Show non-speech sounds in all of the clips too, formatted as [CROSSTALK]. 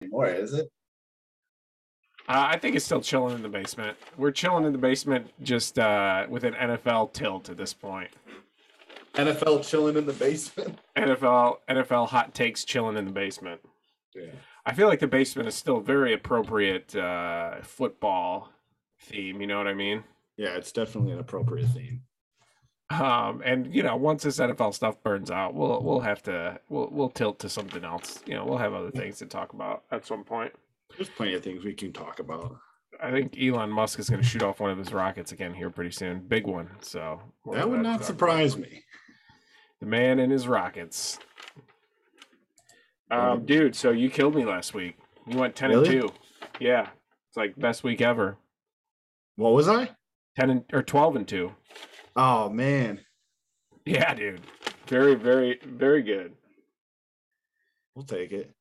anymore, is it? Uh, I think it's still chilling in the basement. We're chilling in the basement, just uh, with an NFL tilt at this point. NFL chilling in the basement. [LAUGHS] NFL NFL hot takes chilling in the basement. Yeah. I feel like the basement is still very appropriate uh, football theme. You know what I mean? Yeah, it's definitely an appropriate theme. Um, and you know, once this NFL stuff burns out, we'll we'll have to we'll we'll tilt to something else. You know, we'll have other things to talk about at some point. There's plenty of things we can talk about. I think Elon Musk is going to shoot off one of his rockets again here pretty soon, big one. So That would not surprise about. me. The man and his rockets. Um, dude, so you killed me last week. You went ten Really? and two. Yeah, it's like best week ever. What was I? Ten and or twelve and two. Oh man, Yeah, dude. Very, very, very good. we'll take it.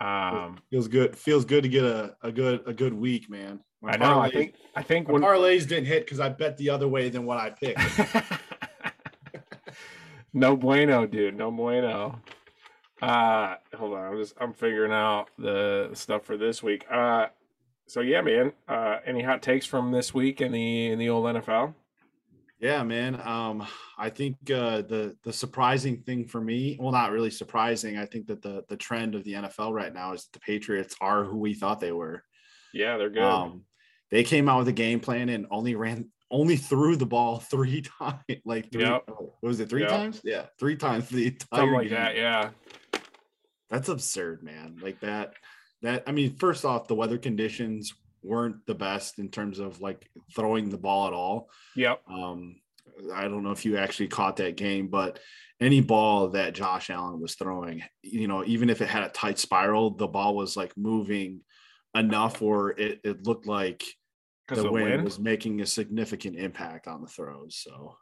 Um, Feels good. Feels good to get a, a good a good week, man. My I know. I think. I think my when parlays didn't hit because I bet the other way than what I picked. [LAUGHS] [LAUGHS] no bueno, dude. No bueno. Uh hold on. I'm just I'm figuring out the stuff for this week. Uh so yeah, man. Uh any hot takes from this week in the in the old NFL? Yeah, man. Um, I think uh, the the surprising thing for me, well, not really surprising. I think that the the trend of the NFL right now is that the Patriots are who we thought they were. Yeah, they're good. Um, they came out with a game plan and only ran, only threw the ball [LAUGHS] three times. Like three, Yep. what was it three Yep. times? Yeah, three times the entire Something like game. that, yeah. That's absurd, man. Like that. That I mean, first off, the weather conditions weren't the best in terms of like throwing the ball at all. Yep. Um, I don't know if you actually caught that game, but any ball that Josh Allen was throwing, you know, even if it had a tight spiral, the ball was like moving enough or it, it looked like the wind wind. was making a significant impact on the throws. So,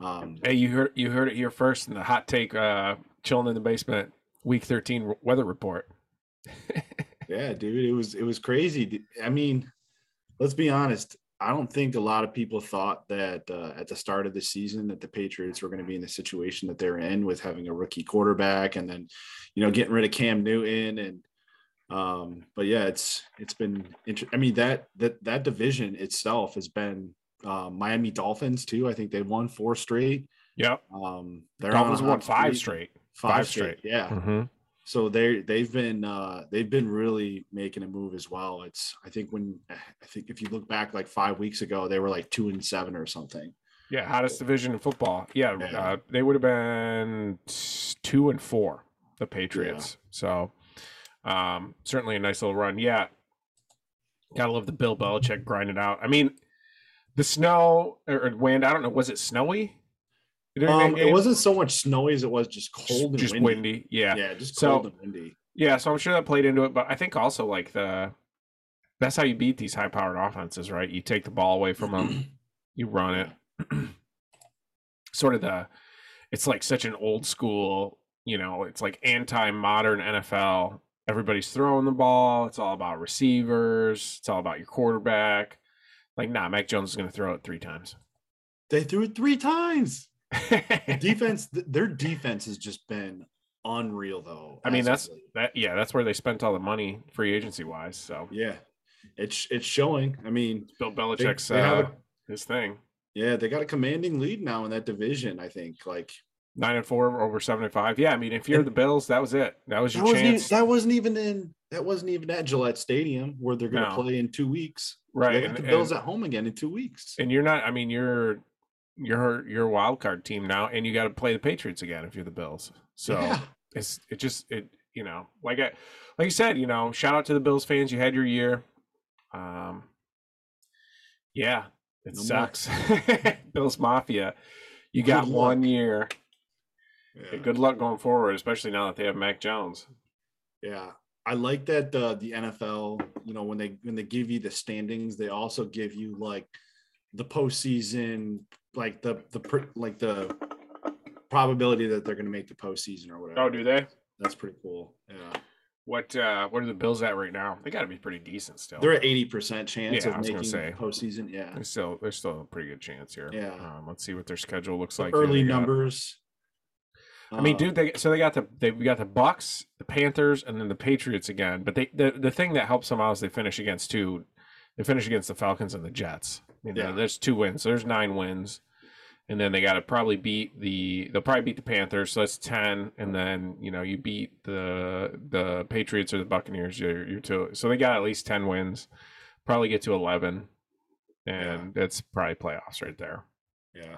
um, Hey, you heard you heard it here first in the hot take uh chilling in the basement week 13 weather report. [LAUGHS] yeah, dude, it was it was crazy. I mean, let's be honest. I don't think a lot of people thought that uh, at the start of the season that the Patriots were going to be in the situation that they're in with having a rookie quarterback and then, you know, getting rid of Cam Newton and. Um, but yeah, it's it's been. Inter- I mean that that that division itself has been uh, Miami Dolphins too. I think they won four straight. Yep. Um, they're Dolphins on won five streak. straight. Five, five straight. straight. Yeah Mm-hmm. So they they've been uh they've been really making a move as well it's i think when i think if you look back like five weeks ago they were like two and seven or something Yeah, hottest division in football. Yeah, Yeah. Uh, they would have been two and four, the Patriots. So, um, certainly a nice little run. Yeah, gotta love the Bill Belichick grinding out. I mean, the snow or, or wind. I don't know. Was it snowy? Um it wasn't so much snowy as it was just Just- cold and just windy, windy. Yeah. yeah just So- cold and windy Yeah, so I'm sure that played into it, but I think also like the that's how you beat these high powered offenses, right? You take the ball away from them, [CLEARS THROAT] you run it. [CLEARS THROAT] sort of the it's like such an old school, you know, it's like anti modern NFL. Everybody's throwing the ball. It's all about receivers. It's all about your quarterback. Like, nah, Mac Jones is going to throw it three times. they threw it three times [LAUGHS] defense th- their defense has just been unreal though I mean, that's that. Yeah, that's where they spent all the money, free agency wise. So yeah it's it's showing i mean Bill Belichick's they have uh, a- his thing. yeah they got a commanding lead now in that division i think like Nine and four over seven and five. Yeah, I mean, if you're the Bills, that was it. That was that your wasn't, even, chance, that wasn't even in that wasn't even at Gillette Stadium where they're going to No. play in two weeks. right? They And, the Bills and, at home again in two weeks. and you're not. I mean, you're you're you're a wild card team now, and you got to play the Patriots again if you're the Bills. So yeah, it's it just it you know like I like you said, you know, shout out to the Bills fans. You had your year. Um, yeah, it No sucks. [LAUGHS] Bills Mafia, you Good got luck. one year. yeah. Good luck going forward, especially now that they have Mac Jones. yeah. I like that uh, the NFL, you know, when they when they give you the standings, they also give you like the postseason, like the the like the probability that they're going to make the postseason or whatever. Oh, do they? That's pretty cool. Yeah, What uh what are the Bills at right now? They got to be pretty decent still. they're at eighty percent chance Yeah, of making say. postseason. Yeah, There's still there's still a pretty good chance here. Yeah. Um, let's see what their schedule looks The like. early got- numbers. I mean, Uh, dude, they so they got the they got the Bucks, the Panthers, and then the Patriots again. But they the, the thing that helps them out is they finish against two. They finish against the Falcons and the Jets. You know, Yeah. there's two wins. There's nine wins, and then they got to probably beat the. They'll probably beat the Panthers, so that's ten. And then you know you beat the the Patriots or the Buccaneers. You're you're two. So they got at least ten wins. Probably get to eleven, and that's probably playoffs right there. Yeah.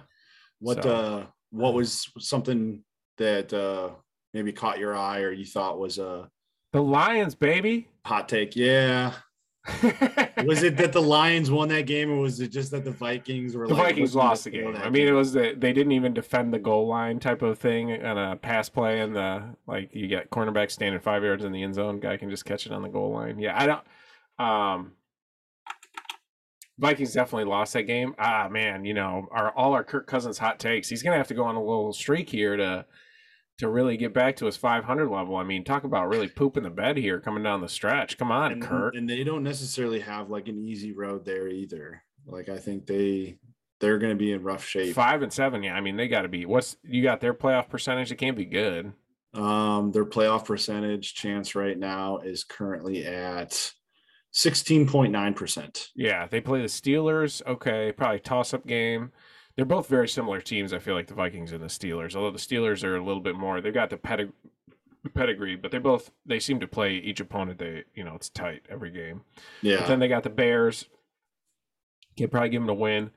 What So- uh what was something that uh maybe caught your eye or you thought was a The Lions, baby. hot take? Yeah. Was it that the Lions won that game or was it just that the Vikings were the like Vikings lost the game. I mean, it was that they didn't even defend the goal line type of thing on a pass play, and the like you get cornerback standing five yards in the end zone, guy can just catch it on the goal line. Yeah, I don't. Um, Vikings definitely lost that game. Ah, man, you know, our all our Kirk Cousins hot takes. He's gonna have to go on a little streak here to to really get back to his 500 level. I mean, talk about really pooping the bed here coming down the stretch. Come on, and, Kurt. and they don't necessarily have like an easy road there either. Like I think they they're going to be in rough shape. Five and seven. Yeah, I mean, they got to be. What's you got their playoff percentage? It can't be good. Um, their playoff percentage chance right now is currently at 16.9%. Yeah, they play the Steelers. Okay, probably toss up game. They're both very similar teams. I feel like the Vikings and the Steelers. Although the Steelers are a little bit more. They've got the pedig- pedigree, but they both they seem to play each opponent. They you know it's tight every game. But Yeah. then they got the Bears. Can probably give them a win,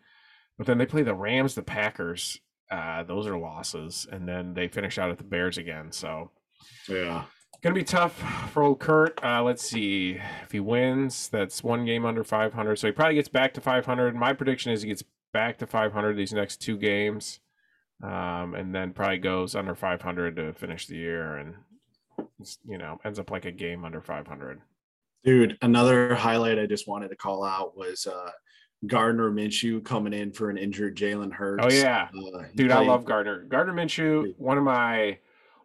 but then they play the Rams, the Packers. Uh, those are losses, and then they finish out at the Bears again. So Yeah. Gonna be tough for old Kurt. Uh, let's see if he wins. That's one game under 500, so he probably gets back to 500. My prediction is he gets back to 500 these next two games, um, and then probably goes under 500 to finish the year, and you know ends up like a game under 500. Dude, another highlight I just wanted to call out was uh Gardner Minshew coming in for an injured Jalen Hurts. Oh yeah, Uh, dude, I love Gardner. Gardner Minshew, one of my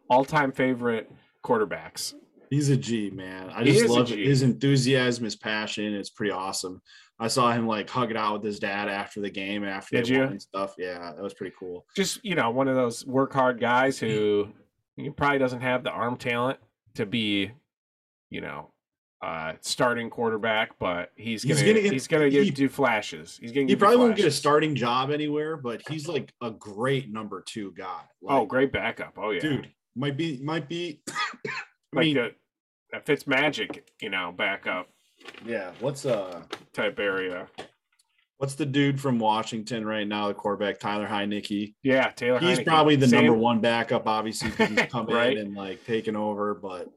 all-time favorite quarterbacks. He's a G, man. I just love his enthusiasm, his passion. It's pretty awesome. I saw him like hug it out with his dad after the game and after Did you? stuff. Yeah, that was pretty cool. just you know one of those work hard guys who [LAUGHS] probably doesn't have the arm talent to be you know uh starting quarterback but he's He's gonna, gonna get- he's gonna get, he- do flashes he's gonna He probably won't get a starting job anywhere, but he's like a great number two guy. oh great backup oh yeah dude, might be might be. [COUGHS] I like mean, a, that fits magic you know backup yeah. What's uh, type area what's the dude from Washington right now? The quarterback Tyler Heinicke. yeah taylor He's Heinicke. probably the Same- number one backup, obviously, because he's [LAUGHS] come Right. in and like taken over. But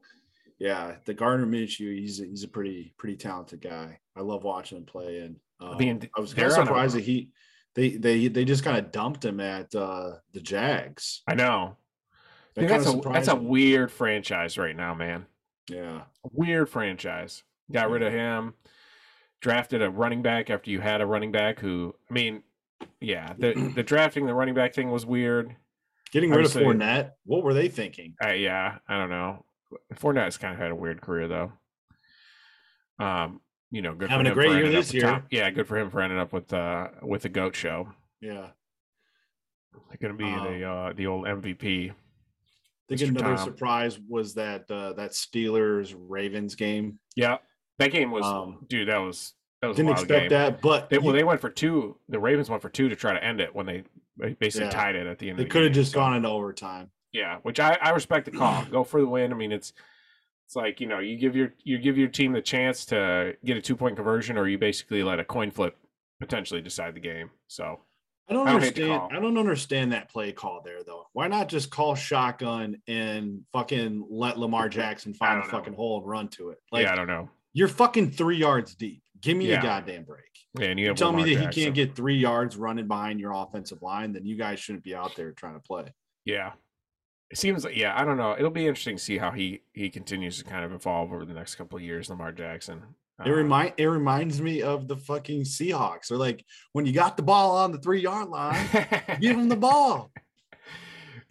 yeah, the Gardner Minshew, he's a, he's a pretty pretty talented guy. I love watching him play, and um, mean, I was kind of they're on a- surprised that he they they they just kind of dumped him at uh, the Jags. i know That Dude, that's a that's a weird franchise right now man yeah. weird franchise. Got rid of him, drafted a running back after you had a running back who, I mean, yeah, the the [CLEARS THROAT] drafting the running back thing was weird. Getting rid of Obviously- Fournette, what were they thinking? Uh, yeah, I don't know. Fournette's kind of had a weird career though. Um, you know, good Having for a great year this year. Tom- Yeah, good for him for ending up with uh with the goat show. Yeah. Going to be Um, the uh the old MVP. I think Mr. another Tom. surprise was that uh, that Steelers Ravens game. Yeah, that game was, Um, dude. That was that was Didn't expect game. that, but They, well, they went for two. The Ravens went for two to try to end it when they basically Yeah. tied it at the end. they of the could have just so- gone into overtime. Yeah, which I, I respect the call. [CLEARS THROAT] Go for the win. I mean, it's it's like you know you give your you give your team the chance to get a two point conversion, or you basically let a coin flip potentially decide the game. So I don't I don't understand. I don't understand that play call there though. Why not just call shotgun and fucking let Lamar [LAUGHS] Jackson find a fucking hole and run to it? Like yeah, I don't know. You're fucking three yards deep. Give me Yeah. a goddamn break. Yeah, and you tell me that he can't get three yards running behind your offensive line, then you guys shouldn't be out there trying to play. Yeah, it seems like yeah. I don't know. It'll be interesting to see how he he continues to kind of evolve over the next couple of years. Lamar Jackson. It Uh, remind it reminds me of the fucking Seahawks. They're like, when you got the ball on the three yard line, [LAUGHS] give him the ball.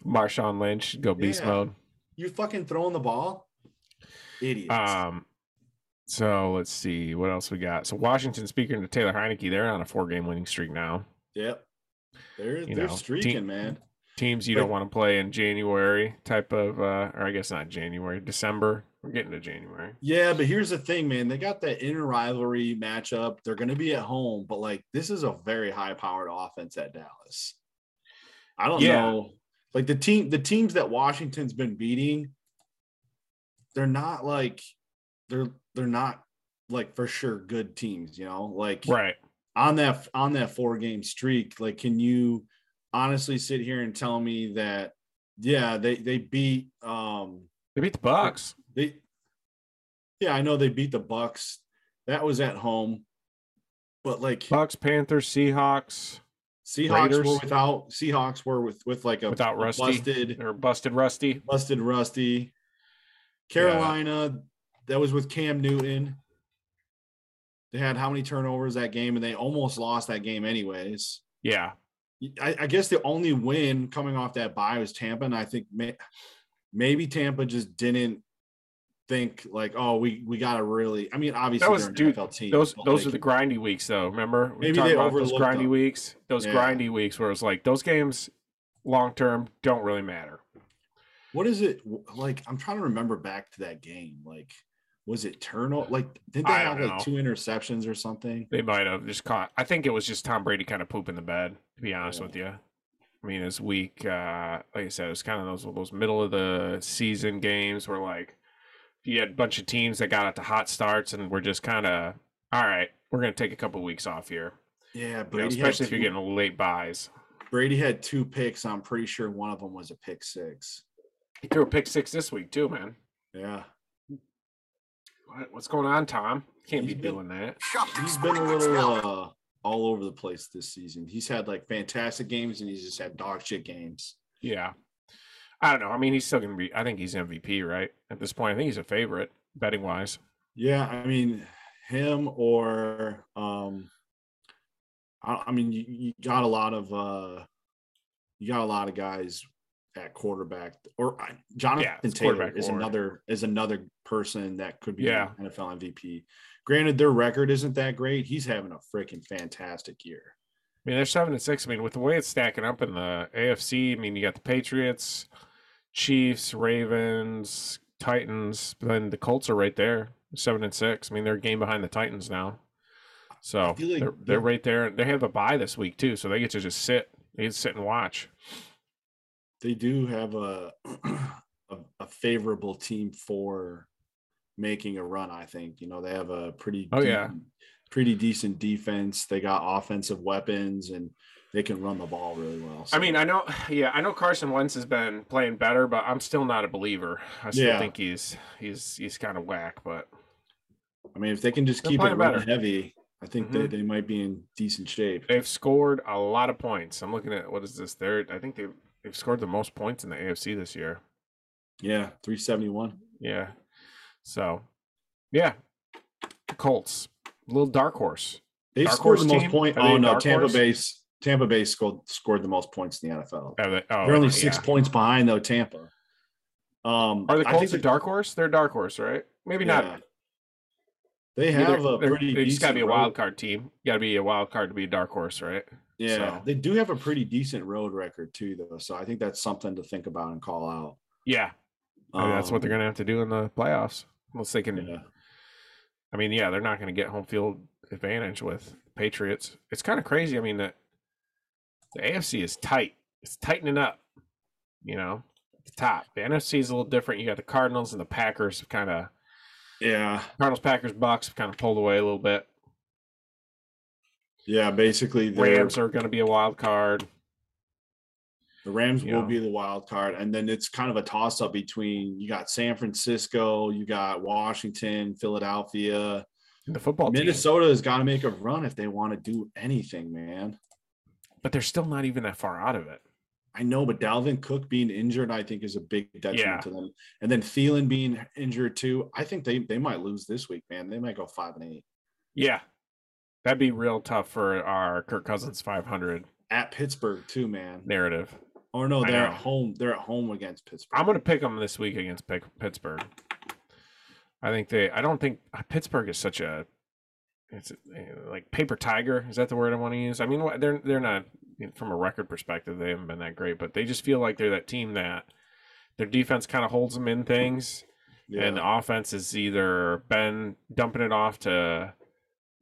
Marshawn Lynch go beast Yeah. mode. You fucking throwing the ball, idiots. Um, so let's see what else we got. So Washington, speaking to Taylor Heinicke, they're on a four game winning streak now. yep, they're you they're know, streaking, team- man. teams you Like- don't want to play in January type of, uh, or I guess not January, December. We're getting to January. Yeah, but here's the thing, man. They got that inner rivalry matchup. They're going to be at home, but like this is a very high-powered offense at Dallas. I don't Yeah. know. Like the team, the teams that Washington's been beating, they're not like they're they're not like for sure good teams. You know, like Right. on that on that four game streak. Like, can you honestly sit here and tell me that? Yeah, they they beat um They beat the Bucks. they yeah i know they beat the bucks that was at home but like Bucks, Panthers, Seahawks, seahawks Raiders. were without seahawks were with with like a Without Rusty. busted or busted Rusty. busted rusty carolina that was with cam newton they had how many turnovers that game and they almost lost that game anyways Yeah. I, I guess the only win coming off that bye was Tampa, and I think may, maybe Tampa just didn't think like, oh, we we got to really. I mean, obviously That was- dude, NFL team. Those those like, are the grindy weeks though. Remember? We Maybe they about those grindy them. weeks. Those Yeah. grindy weeks where it's like those games long term don't really matter. what is it like? I'm trying to remember back to that game. Like, was it turnover? Like, did they I have like know. two interceptions or something? They might have just caught. I think it was just Tom Brady kind of pooping the bed. To be honest Yeah. with you, I mean, his week, uh, like I said, it was kind of those those middle of the season games where like you had a bunch of teams that got out to hot starts and we're just kind of all right. We're gonna take a couple weeks off here, Yeah, you know, Brady. especially if you're getting late byes. Brady had two picks. I'm pretty sure one of them was a pick six. He threw a pick six this week too, man. Yeah, What, what's going on, Tom? Can't be been- doing that. he's been a little uh, all over the place this season. He's had like fantastic games, and he's just had dog shit games. Yeah. I don't know. I mean, he's still going to be, I think he's MVP, right? At this point, I think he's a favorite betting wise. Yeah, I mean him or um I, I mean you, you got a lot of uh you got a lot of guys at quarterback or I- Jonathan it's Taylor is war. another is another person that could be Yeah. an NFL MVP. Granted their record isn't that great. He's having a freaking fantastic year. I mean, they're seven and six. I mean, with the way it's stacking up in the AFC, I mean, you got the Patriots, Chiefs, Ravens, Titans, but then the Colts are right there, seven and six. I mean, they're a game behind the Titans now. So like they're, they're they're- right there. They have a bye this week too, so they get to just sit. They get to sit and watch. They do have a [CLEARS THROAT] a, a favorable team for making a run, I think. You know, they have a pretty Oh, yeah. decent- pretty decent defense. They got offensive weapons and they can run the ball really well. I mean, I know, yeah, I know Carson Wentz has been playing better, but I'm still not a believer. I still Yeah. think he's he's he's kind of whack. But I mean, if they can just They're keep it better. heavy, I think they, Mhm. they might be in decent shape. they've scored a lot of points. I'm looking at what is this? They're I think they they've scored the most points in the AFC this year. Yeah, 371. Yeah. So, yeah, the Colts, little dark horse. They Dark scored the most team? point. Oh no, Tampa horse? Bay. Tampa Bay scored scored the most points in the NFL. Are they, oh, They're only yeah. six points behind though. Tampa. Um, Are the Colts a dark horse? They're a dark horse, right? Maybe Yeah. not. They have a pretty. They just got to be a wild road- card team. Got to be a wild card to be a dark horse, right? Yeah, so. they do have a pretty decent road record too, though. So I think that's something to think about and call out. Yeah, mean, that's what they're Um, going to have to do in the playoffs. Unless they can Yeah. I mean, yeah, they're not going to get home field advantage with Patriots. It's kind of crazy. I mean, the, the AFC is tight. It's tightening up, you know, at the top. The NFC is a little different. You got the Cardinals and the Packers have kind of, Yeah, Cardinals, Packers, Bucks have kind of pulled away a little bit. yeah. Basically, they're- Rams are going to be a wild card. The Rams you will know. be the wild card, and then it's kind of a toss up between you got San Francisco, you got Washington, Philadelphia, The football team. Minnesota has got to make a run if they want to do anything, man. But they're still not even that far out of it. I know, but Dalvin Cook being injured, I think, is a big detriment Yeah. to them. And then Thielen being injured too, I think they they might lose this week, man. They might go five and eight Yeah. That'd be real tough for our Kirk Cousins 500 at Pittsburgh too, man. narrative. Or no, they're at home. They're at home against Pittsburgh. I'm going to pick them this week against Pick- Pittsburgh. I think they. I don't think uh, Pittsburgh is such a. It's uh, like paper tiger. Is that the word I want to use? I mean, they're they're not from a record perspective, they haven't been that great, but they just feel like they're that team that their defense kind of holds them in things, Yeah. and the offense is either been dumping it off to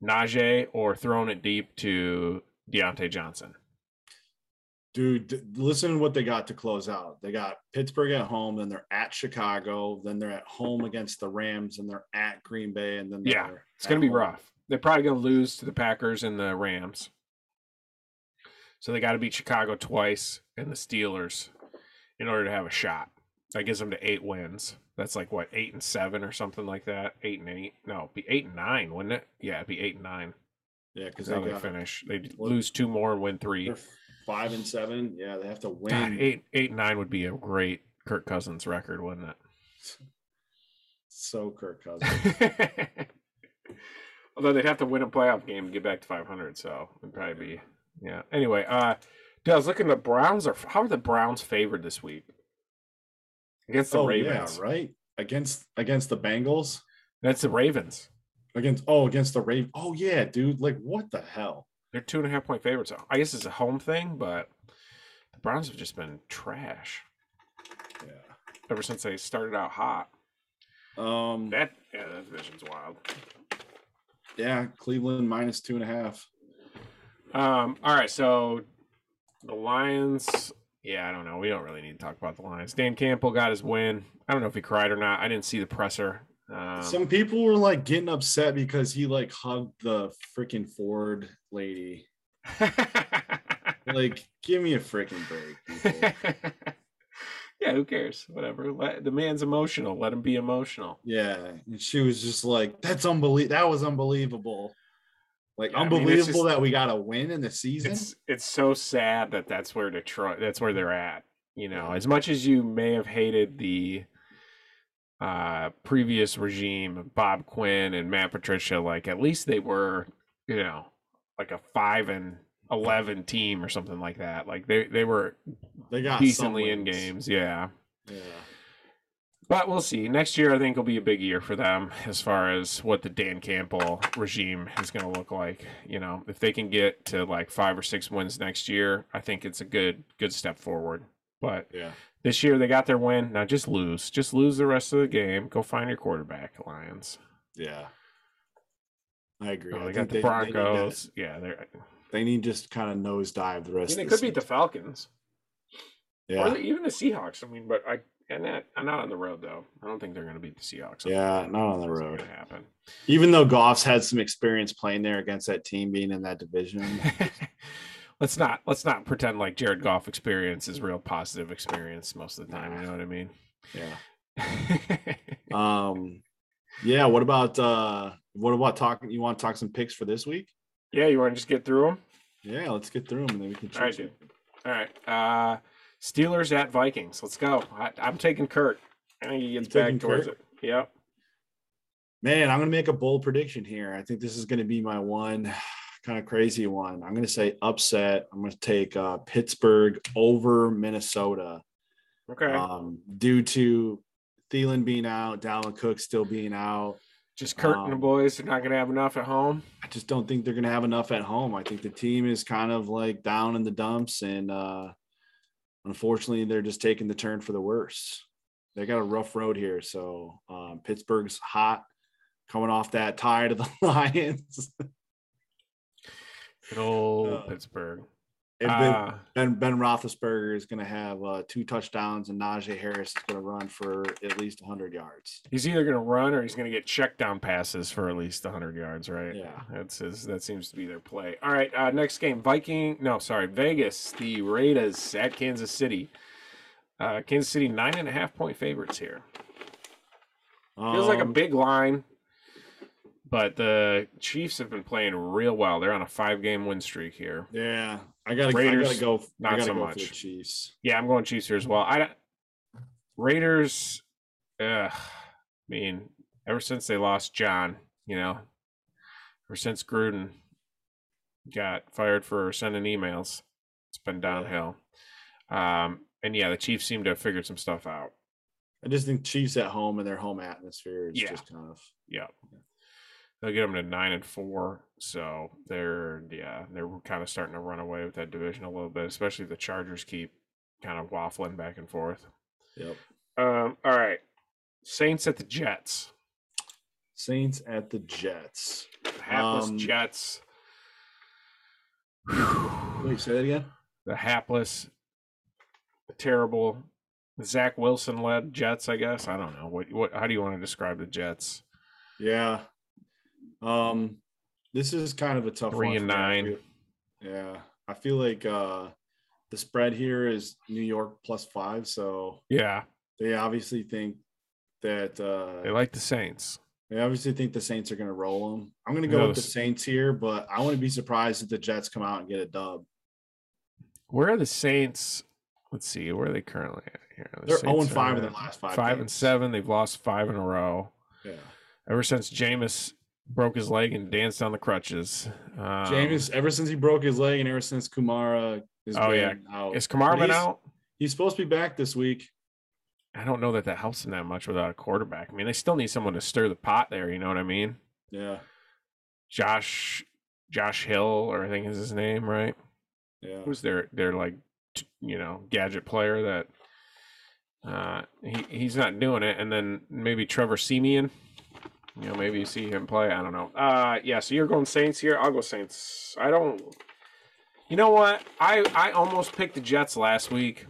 Najee or throwing it deep to Diontae Johnson. Dude, d- listen to what they got to close out. They got Pittsburgh at home, then they're at Chicago, then they're at home against the Rams, and they're at Green Bay, and then Yeah, It's going to at be home. rough. They're probably going to lose to the Packers and the Rams. So they got to beat Chicago twice and the Steelers in order to have a shot. That gives them to eight wins. That's like what eight and seven or something like that. Eight and eight. No, it'd be eight and nine, wouldn't it? Yeah, it'd be eight and nine. Yeah, because Because they they finish. They lose two more and win three. five and seven. Yeah, they have to win. God, eight eight and nine would be a great Kirk Cousins record, wouldn't it? So Kirk [LAUGHS] Cousins. Although they'd have to win a playoff game to get back to 500, so it'd probably be yeah. Anyway, uh, dude, I was looking. The Browns are how are the Browns favored this week against the oh Ravens? yeah, right against against the Bengals. That's the Ravens. Against oh against the Ravens. Oh yeah, dude. Like what the hell? They're two and a half point favorites. I guess it's a home thing, but the Browns have just been trash Yeah. ever since they started out hot. Um. That yeah, that division's wild. Yeah. Cleveland minus two and a half. Um, all right, so the Lions. Yeah, I don't know. We don't really need to talk about the Lions. Dan Campbell got his win. I don't know if he cried or not. I didn't see the presser. Um, Some people were like getting upset because he like hugged the freaking Ford lady. [LAUGHS] Like, give me a freaking break. [LAUGHS] Yeah, who cares? Whatever. Let, the man's emotional. Let him be emotional. Yeah, and she was just like, "That's unbelievable. That was unbelievable. Like Yeah, I mean, unbelievable just- that we got a win in the season." It's it's so sad that that's where Detroit. That's where they're at. You know, as much as you may have hated the uh previous regime, Bob Quinn and Matt Patricia, like at least they were, you know, like a five and eleven team or something like that. Like they they were They got decently in games, yeah. Yeah, But we'll see. Next year, I think will be a big year for them as far as what the Dan Campbell regime is going to look like. You know, if they can get to like five or six wins next year, I think it's a good good step forward. But yeah. this year they got their win. Now just lose, just lose the rest of the game. Go find your quarterback, Lions. Yeah. I agree. You know, I got the they- they Broncos. yeah, they're. They need just kind of nosedive the rest. I mean, they the could beat the. Falcons Yeah, or even the Seahawks. I mean, but I and that I'm not on the road though. I don't think they're going to beat the Seahawks. yeah, not on the That's road. happen. Even though Goff's had some experience playing there against that team, being in that division. [LAUGHS] let's not let's not pretend like Jared Goff experience is real positive experience most of the time. You know what I mean? yeah. [LAUGHS] Um. Yeah. What about uh? What about talking? You want to talk some picks for this week? yeah, you want to just get through them? Yeah, let's get through them and then we can All right, dude. All right. Uh, Steelers at Vikings. Let's go. I, I'm taking Kurt. I think he gets back towards Kurt? it. Yep. Man, I'm going to make a bold prediction here. I think this is going to be my one [SIGHS] kind of crazy one. I'm going to say upset. I'm going to take uh, Pittsburgh over Minnesota Okay. um, due to Thielen being out, Dalvin Cook still being out. just Kurt and the um, boys are not going to have enough at home. I just don't think they're going to have enough at home. I think the team is kind of like down in the dumps, and uh, unfortunately, they're just taking the turn for the worse. They got a rough road here. So um, Pittsburgh's hot, coming off that tie to the [LAUGHS] Lions. Good old uh, Pittsburgh. And ben, Uh, ben, ben Roethlisberger is going to have uh, two touchdowns, and Najee Harris is going to run for at least 100 yards. he's either going to run or he's going to get check down passes for at least 100 yards, right? Yeah. That's his, that seems to be their play. All right. Uh, next game Viking. No, sorry. Vegas. The Raiders at Kansas City. Uh, Kansas City, nine and a half point favorites here. Feels like a Um, big line, but the Chiefs have been playing real well. They're on a five game win streak here. Yeah, I got to. Raiders, I Raiders, got to go. Not got to so go much. for the Chiefs. Yeah, I'm going Chiefs here as well. I Raiders. Ugh, I mean, ever since they lost John, you know, ever since Gruden got fired for sending emails, it's been downhill. Um, and yeah, the Chiefs seem to have figured some stuff out. I just think Chiefs at home and their home atmosphere is Yeah. just kind of Yeah. They'll get them to nine and four. So they're yeah, they're kind of starting to run away with that division a little bit, especially the Chargers keep kind of waffling back and forth. Yep. Um, all right. Saints at the Jets. Saints at the Jets. Hapless Um, Jets. Wait, say that again. The hapless, the terrible Zach Wilson led Jets, I guess. I don't know. What what how do you want to describe the Jets? Yeah. Um, this is kind of a tough Three one and. Nine. Yeah, I feel like uh the spread here is New York plus five, so Yeah. they obviously think that uh They like the Saints. they obviously think the Saints are going to roll them. I'm going to go with the the Saints here, but I wouldn't be surprised if the Jets come out and get a dub. Where are the Saints? Let's see. Where are they currently at here? The They're 0 and 5 in at last five. Five and seven. They've lost five in a row. Yeah. Ever since Jameis broke his leg and danced on the crutches. Um, James, ever since he broke his leg and ever since Kamara is Oh, yeah. out. is Kamara But been out? He's supposed to be back this week. I don't know that that helps him that much without a quarterback. I mean, they still need someone to stir the pot there. You know what I mean? Yeah. Josh, Josh Hill, or I think is his name, right? Yeah. Who's their their like, you know, gadget player that uh he he's not doing it. And then maybe Trevor Siemian. You know, maybe you see him play. I don't know. Uh yeah, so you're going Saints here. I'll go Saints. I don't. You know what? I I almost picked the Jets last week.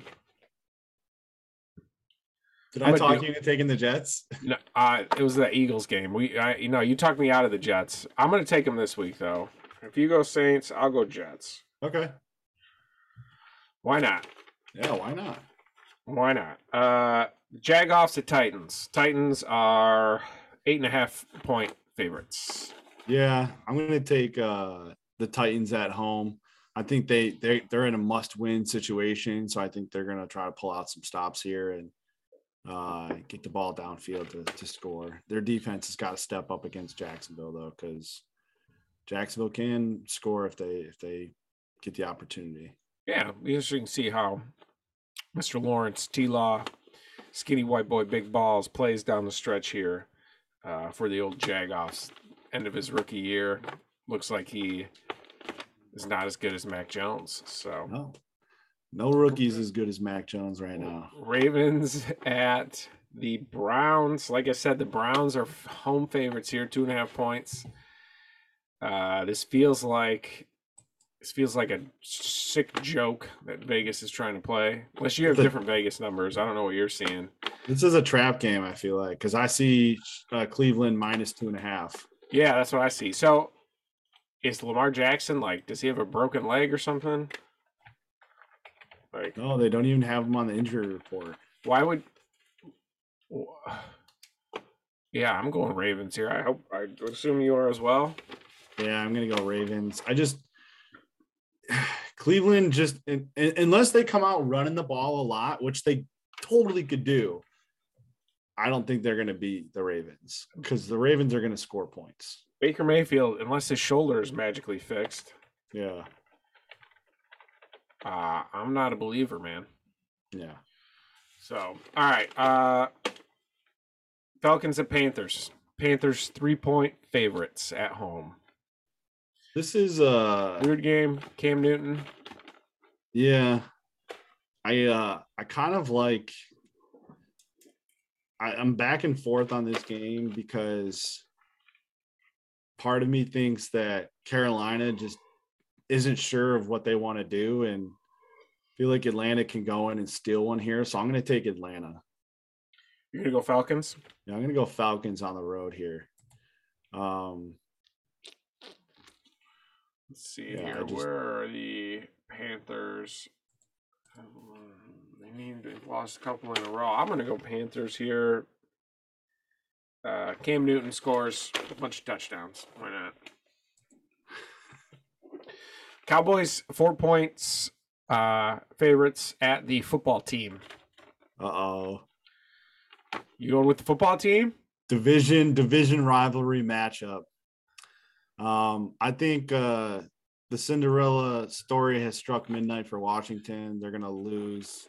Did I'm I talk do- you into taking the Jets? No, uh, it was the Eagles game. We, I, you know, you talked me out of the Jets. I'm going to take them this week, though. If you go Saints, I'll go Jets. Okay. Why not? Yeah, why not? Why not? Uh, Jagoffs at Titans. Titans are eight and a half point favorites. Yeah, I'm going to take uh, the Titans at home. I think they they they're in a must-win situation, so I think they're going to try to pull out some stops here and uh, get the ball downfield to, to score. Their defense has got to step up against Jacksonville though, because Jacksonville can score if they if they get the opportunity. Yeah, interesting to see how Mr. Lawrence T. Law, skinny white boy, big balls, plays down the stretch here uh, for the old Jagoffs. End of his rookie year, looks like he is not as good as Mac Jones. So No, no rookies as good as Mac Jones right now. Ravens at the Browns. Like I said, the Browns are home favorites here, two and a half points. Uh, this feels like this feels like a sick joke that Vegas is trying to play. Unless you have different Vegas numbers, I don't know what you're seeing. This is a trap game. I feel like because I see uh, Cleveland minus two and a half. Yeah, that's what I see. So, is Lamar Jackson like? Does he have a broken leg or something? Like, No, they don't even have him on the injury report. why would? Yeah, I'm going Ravens here. I hope. I assume you are as well. Yeah, I'm gonna go Ravens. I just [SIGHS] Cleveland just un- un- unless they come out running the ball a lot, which they totally could do. I don't think they're gonna beat the Ravens because the Ravens are gonna score points. Baker Mayfield, unless his shoulder is magically fixed, Yeah, uh, I'm not a believer, man. yeah. So, all right. Uh, Falcons and Panthers. Panthers three point favorites at home. This is uh Weird game. Cam Newton. yeah. I uh I kind of like I, I'm back and forth on this game because part of me thinks that Carolina just isn't sure of what they want to do and feel like Atlanta can go in and steal one here. So I'm going to take Atlanta. You're gonna go Falcons. Yeah, I'm going to go Falcons on the road here. Um, Let's see Yeah, here. just- Where are the Panthers? Um, They need they've lost a couple in a row. I'm gonna go Panthers here. Uh, Cam Newton scores a bunch of touchdowns. Why not? [LAUGHS] Cowboys four points uh, favorites at the football team. uh oh. You going with the football team? division division rivalry matchup. Um, I think uh, the Cinderella story has struck midnight for Washington. They're going to lose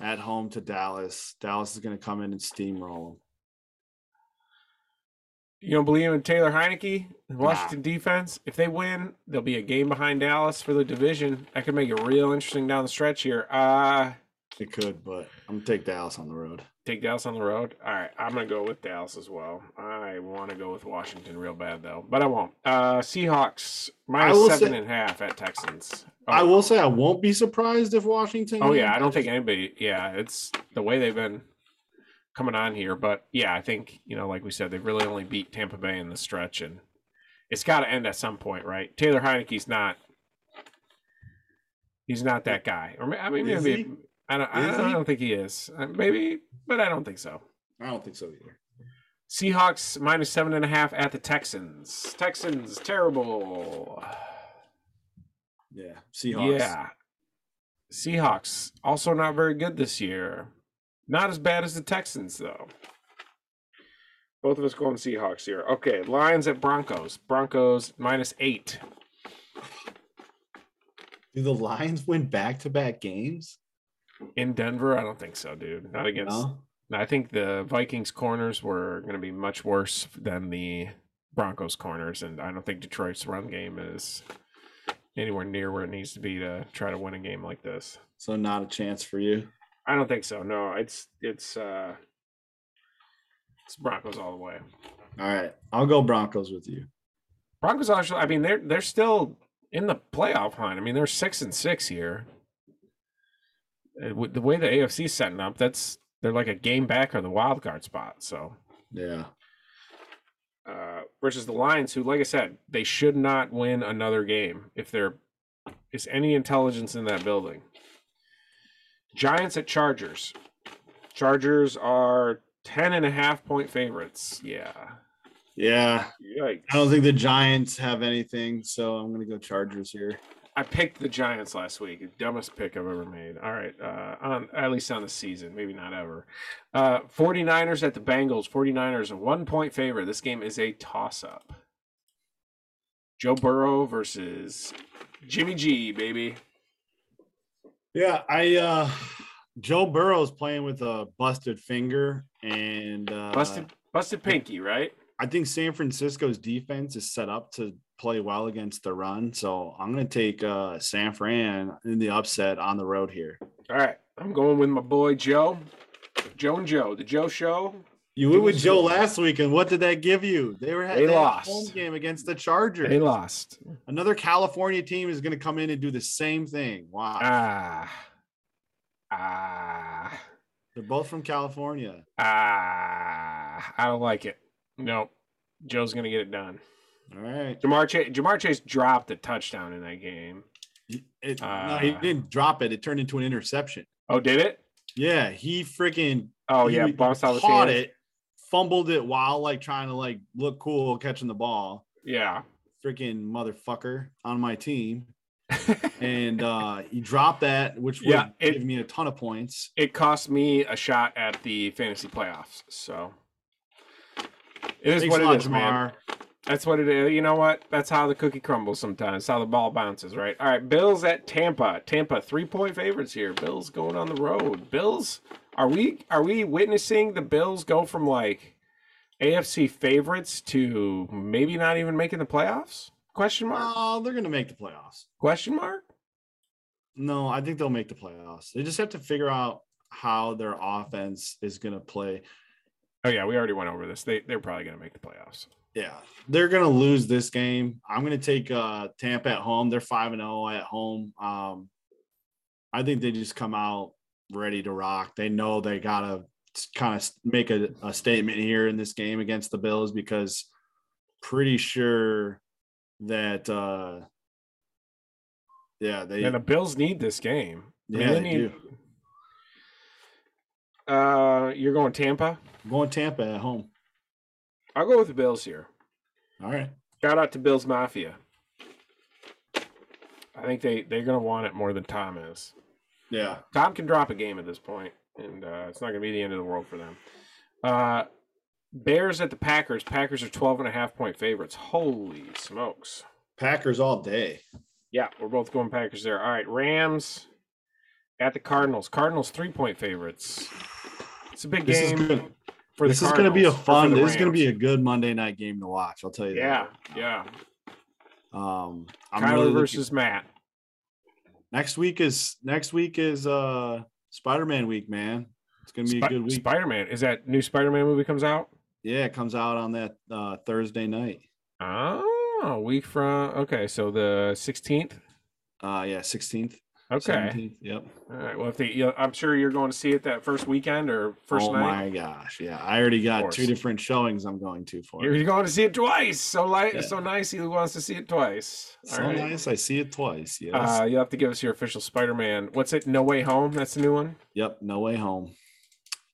at home to Dallas. Dallas is going to come in and steamroll them. You don't believe in Taylor Heinicke, Washington nah. defense? If they win, they'll be a game behind Dallas for the division. That could make it real interesting down the stretch here. Uh it could, but I'm gonna take Dallas on the road. Take Dallas on the road. All right, I'm gonna go with Dallas as well. I want to go with Washington real bad though, but I won't. Uh Seahawks minus seven say, and a half at Texans. Oh. I will say I won't be surprised if Washington. Oh yeah, I don't think anybody. Yeah, it's the way they've been coming on here, but yeah, I think you know, like we said, they've really only beat Tampa Bay in the stretch, and it's got to end at some point, right? Taylor Heinicke's not. He's not that guy, or I mean, maybe I don't. I, I, don't think he is. Uh, maybe, but I don't think so. I don't think so either. Seahawks minus seven and a half at the Texans. Texans terrible. Yeah, Seahawks. Yeah, Seahawks also not very good this year. Not as bad as the Texans though. Both of us going Seahawks here. Okay, Lions at Broncos. Broncos minus eight. Do the Lions win back to back games? In Denver, I don't think so, dude. Not against. No? I think the Vikings corners were going to be much worse than the Broncos corners, and I don't think Detroit's run game is anywhere near where it needs to be to try to win a game like this. So not a chance for you. I don't think so. No, it's it's uh it's Broncos all the way. All right, I'll go Broncos with you. Broncos actually, I mean, they're they're still in the playoff hunt. I mean, they're six and six here. Uh, the way the AFC's setting up, that's they're like a game back on the wild card spot. So yeah. Uh, versus the Lions, who, like I said, they should not win another game if there is any intelligence in that building. Giants at Chargers. Chargers are 10 and a half point favorites. Yeah. Yeah. Yikes. I don't think the Giants have anything, so I'm going to go Chargers here. I picked the Giants last week. Dumbest pick I've ever made. All right. Uh, on at least on the season, maybe not ever. Uh 49ers at the Bengals. 49ers a one point favorite. This game is a toss up. Joe Burrow versus Jimmy G, baby. Yeah, I uh Joe Burrow's playing with a busted finger and uh busted busted pinky, right? I think San Francisco's defense is set up to play well against the run. So I'm going to take uh, San Fran in the upset on the road here. All right. I'm going with my boy Joe. Joe and Joe. The Joe Show. You went with Joe last week, and what did that give you? They were they, they lost home game against the Chargers. They lost. Another California team is going to come in and do the same thing. Wow. Ah. Ah. They're both from California. Ah. I don't like it. No. Joe's going to get it done. All right. Ja'Marr Chase, Ja'Marr Chase dropped a touchdown in that game. It, uh, no, he uh, didn't drop it. It turned into an interception. Oh, did it? Yeah, he freaking. Oh yeah, bounced out caught it, fumbled it while like trying to like look cool catching the ball. Yeah, freaking motherfucker on my team. [LAUGHS] and uh he dropped that, which would yeah, it, give me a ton of points. It cost me a shot at the fantasy playoffs. So it is Thanks what it is, Ja'Marr. man. That's what it is. You know what? That's how the cookie crumbles sometimes. How the ball bounces, right? All right, Bills at Tampa. Tampa three point favorites here. Bills going on the road. Bills are we are we witnessing the Bills go from like AFC favorites to maybe not even making the playoffs? Question mark. Oh, they're gonna make the playoffs. Question mark. No, I think they'll make the playoffs. They just have to figure out how their offense is gonna play. Oh yeah, we already went over this. They they're probably gonna make the playoffs. Yeah, they're gonna lose this game. I'm gonna take uh, Tampa at home. They're five and zero oh at home. Um, I think they just come out ready to rock. They know they gotta kind of make a, a statement here in this game against the Bills because pretty sure that uh, yeah they and the Bills need this game. Yeah, I mean, they, they need, do. Uh, you're going Tampa. I'm going Tampa at home. I'll go with the Bills here. All right. Shout out to Bills Mafia. I think they they're gonna want it more than Tom is. Yeah. Tom can drop a game at this point, and uh, it's not gonna be the end of the world for them. Uh, Bears at the Packers. Packers are 12 and a half point favorites. Holy smokes. Packers all day. Yeah, we're both going Packers there. All right, Rams at the Cardinals. Cardinals three point favorites. It's a big this game. For this the is going to be a Cardinals, or for fun. the This is going to be a good Monday night game to watch. I'll tell you yeah, that. yeah. Um, I'm Kyler really looking- versus Matt. next week is next week is uh Spider-Man week, man. It's gonna be a good week. Spider Man. Is that new Spider Man movie comes out? yeah, it comes out on that uh Thursday night. Oh, a week from okay, so the sixteenth. Uh yeah, 16th. Okay. 17th. Yep. All right. Well, if they, you I'm sure you're going to see it that first weekend or first oh night. my gosh. Yeah. I already got two different showings I'm going to for. You're it. going to see it twice. So light, Yeah. so nice. He wants to see it twice. All So right. nice. I see it twice. Yes. Uh, you'll have to give us your official Spider-Man. What's it? No Way Home. That's the new one. yep. No way home.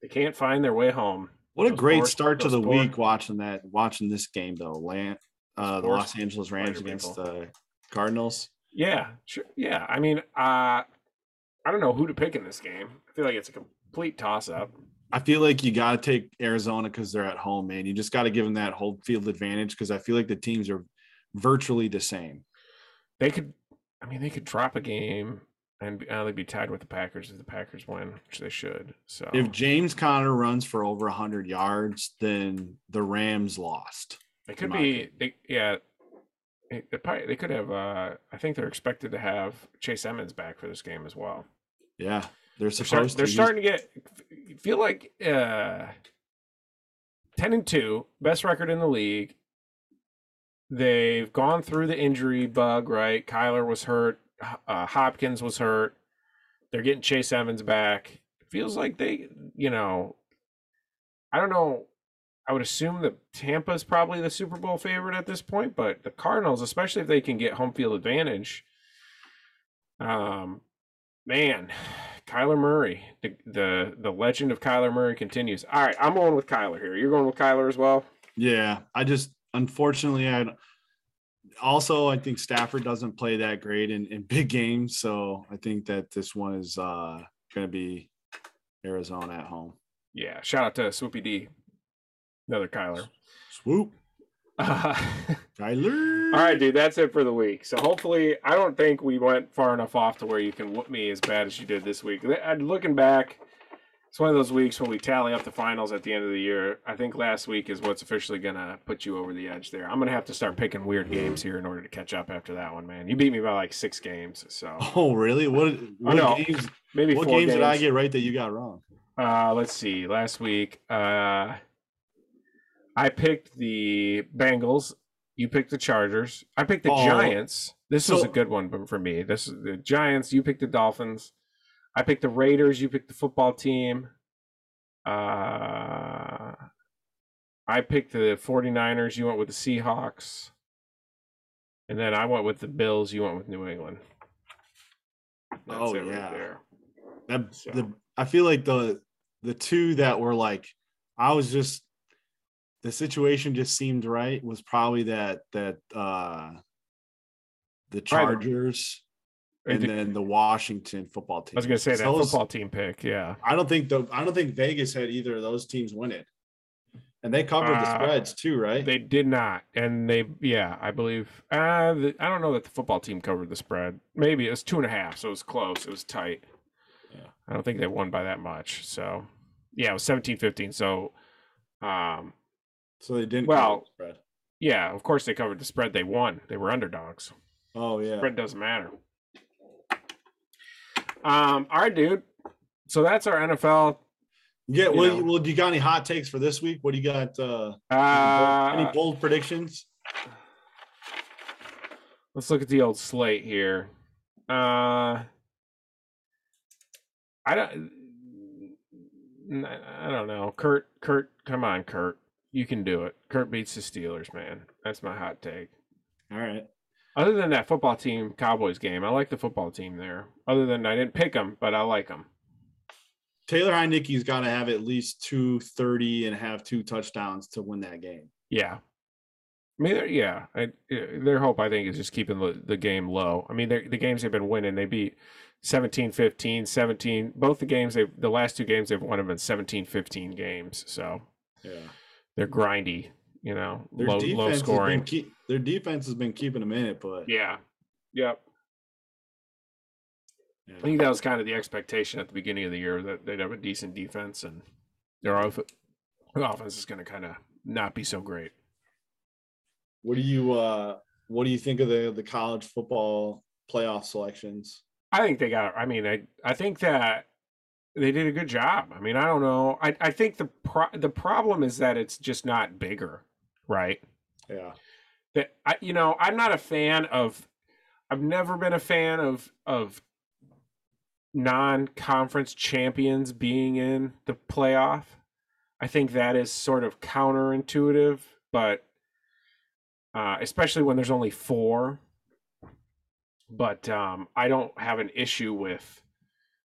They can't find their way home. What a great start to the week watching that watching this game though. Lan uh the Los Angeles Rams against people. the Cardinals. Yeah, sure. Yeah, I mean, uh, I don't know who to pick in this game. I feel like it's a complete toss-up. I feel like you got to take Arizona because they're at home, man. You just got to give them that whole field advantage because I feel like the teams are virtually the same. They could, I mean, they could drop a game and uh, they'd be tied with the Packers if the Packers win, which they should. So If James Conner runs for over 100 yards, then the Rams lost. It could be, they, yeah. They, probably they could have. Uh, I think they're expected to have Chase Edmonds back for this game as well. Yeah, they're They're, start, supposed they're to. starting to get feel like uh, ten and two, best record in the league. They've gone through the injury bug. Right, Kyler was hurt. Uh, Hopkins was hurt. They're getting Chase Edmonds back. Feels like they, you know, I don't know. I would assume that Tampa's probably the Super Bowl favorite at this point, but the Cardinals, especially if they can get home field advantage, um, man, Kyler Murray, the the the legend of Kyler Murray continues. All right, I'm going with Kyler here. You're going with Kyler as well. Yeah, I just unfortunately I also I think Stafford doesn't play that great in, in big games, so I think that this one is uh going to be Arizona at home. Yeah, shout out to Swoopy D, another Kyler. Swoop, Uh, [LAUGHS] Kyler. all right, dude, that's it for the week. So hopefully, I don't think we went far enough off to where you can whoop me as bad as you did this week. Looking back, it's one of those weeks when we tally up the finals at the end of the year. I think last week is what's officially gonna put you over the edge there. I'm gonna have to start picking weird games here in order to catch up after that one, man. You beat me by like six games, so [LAUGHS] Oh, really? What what know. games? maybe What four games, did I get right that you got wrong? Uh, let's see. Last week, uh, I picked the Bengals. You picked the Chargers. I picked the Oh. Giants. This was a good one for me. This is the Giants. You picked the Dolphins. I picked the Raiders. You picked the football team. Uh, I picked the 49ers. You went with the Seahawks. And then I went with the Bills. You went with New England. That's Oh, it right yeah. there. That, So- the I feel like the the two that were like I was just the situation just seemed right was probably that that uh the Chargers and the- then the Washington football team. I was gonna say that Those- football team pick, yeah. I don't think the I don't think Vegas had either of those teams win it. And they covered the Uh, spreads too, right? They did not, and they, yeah, I believe. Uh, the, I don't know that the football team covered the spread. Maybe it was two and a half, so it was close. It was tight. Yeah. I don't think they won by that much. So, yeah, it was 17-15. So, um, so they didn't well, cover the spread. yeah, of course they covered the spread. They won. They were underdogs. Oh yeah. Spread doesn't matter. Um, all right, dude. So that's our NFL. Yeah, you well, know. well, do you got any hot takes for this week? What do you got? Uh, Uh, any bold predictions? Let's look at the old slate here. Uh I don't I don't know. Kirk Kirk come on Kirk. You can do it. Kirk beats the Steelers, man. That's my hot take. All right. Other than that football team Cowboys game, I like the football team there. Other than I didn't pick them, but I like them. Taylor Heinicke's got to have at least 230 and have two touchdowns to win that game. Yeah. I mean, yeah, I, uh, their hope, I think, is just keeping the, the game low. I mean, the games they've been winning, they beat 17 15, 17. Both the games, they've the last two games they've won have been 17 15 games. So Yeah. They're grindy, you know, Their low, low scoring. keep, their defense has been keeping them in it, but Yeah. Yep. yeah. I think that was kind of the expectation at the beginning of the year that they'd have a decent defense, and they're off, The offense is going to kind of not be so great. What do you uh what do you think of the the college football playoff selections? I think they got. I mean, I I think that they did a good job. I mean, I don't know. I I think the pro, the problem is that it's just not bigger, right? Yeah. That I you know I'm not a fan of. I've never been a fan of of non-conference champions being in the playoff. I think that is sort of counterintuitive, but uh, especially when there's only four. But um, I don't have an issue with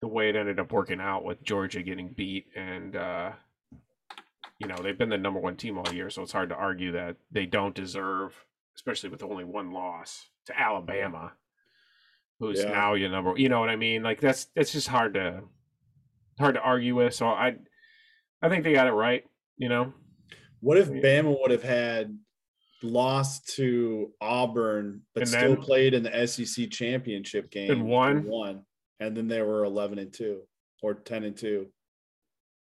the way it ended up working out with Georgia getting beat, and uh, you know they've been the number one team all year, so it's hard to argue that they don't deserve, especially with only one loss to Alabama, who's Yeah. now your number. You know what I mean? Like that's that's just hard to hard to argue with. So I I think they got it right. You know, What if. Bama would have had lost to Auburn, but And still then- played in the SEC championship game And won? won, and then they were eleven and two or ten and two?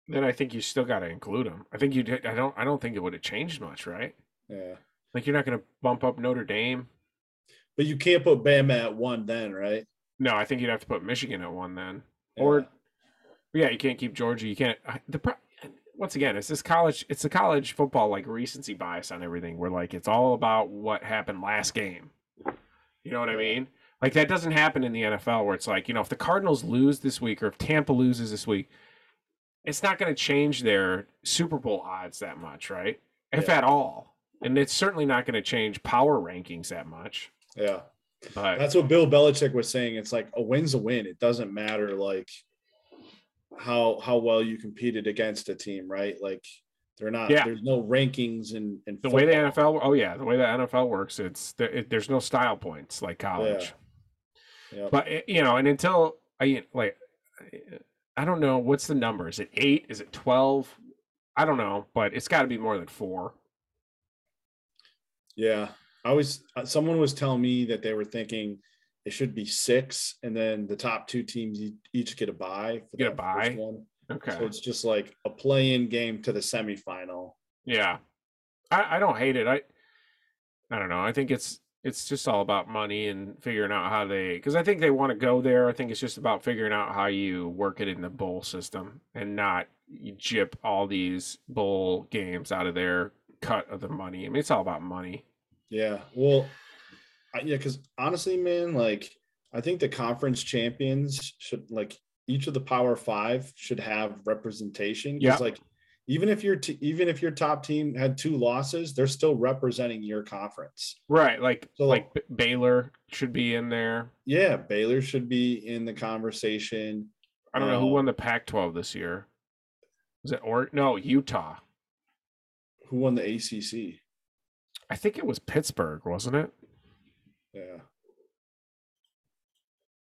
then I think you still got to include them. I think you. did- I don't. I don't think it would have changed much, right? Yeah, Like you're not going to bump up Notre Dame. but you can't put Bama at one then, right? No, I think you'd have to put Michigan at one then. Yeah. Or yeah, you can't keep Georgia. You can't. I- The pro- once again, it's this college. It's the college football like recency bias on everything. Where like it's all about what happened last game. You know what I mean? Like that doesn't happen in the NFL where it's like you know if the Cardinals lose this week or if Tampa loses this week, it's not going to change their Super Bowl odds that much, right? If Yeah. at all. And it's certainly not going to change power rankings that much. yeah. But That's what Bill Belichick was saying. It's like a win's a win. It doesn't matter like how how well you competed against a team, right? Like they're not. Yeah. There's no rankings and the way the. NFL, oh yeah, the way the NFL works, it's there, it, there's no style points like college. But you know, and until I like, I don't know what's the number. Is it eight? Is it twelve? I don't know, but it's got to be more than four. Yeah. I was uh, someone was telling me that they were thinking it should be six, and then the top two teams each get a buy. for Get a bye? one. Okay, So it's just like a play-in game to the semifinal. yeah, I, I don't hate it. I I don't know. I think it's it's just all about money and figuring out how they because I think they want to go there. I think it's just about figuring out how you work it in the bowl system and not you jip all these bowl games out of their cut of the money. I mean, it's all about money. Yeah. Well, I, yeah, because honestly, man, like I think the conference champions should like each of the Power Five should have representation. 'cause, Yeah. Like even if your t- even if your top team had two losses, they're still representing your conference. Right, like so like B- Baylor should be in there. Yeah, Baylor should be in the conversation. I don't um, know who um, won the Pac-12 this year. Was it or no Utah? Who won the ACC? I think it was Pittsburgh, wasn't it? Yeah.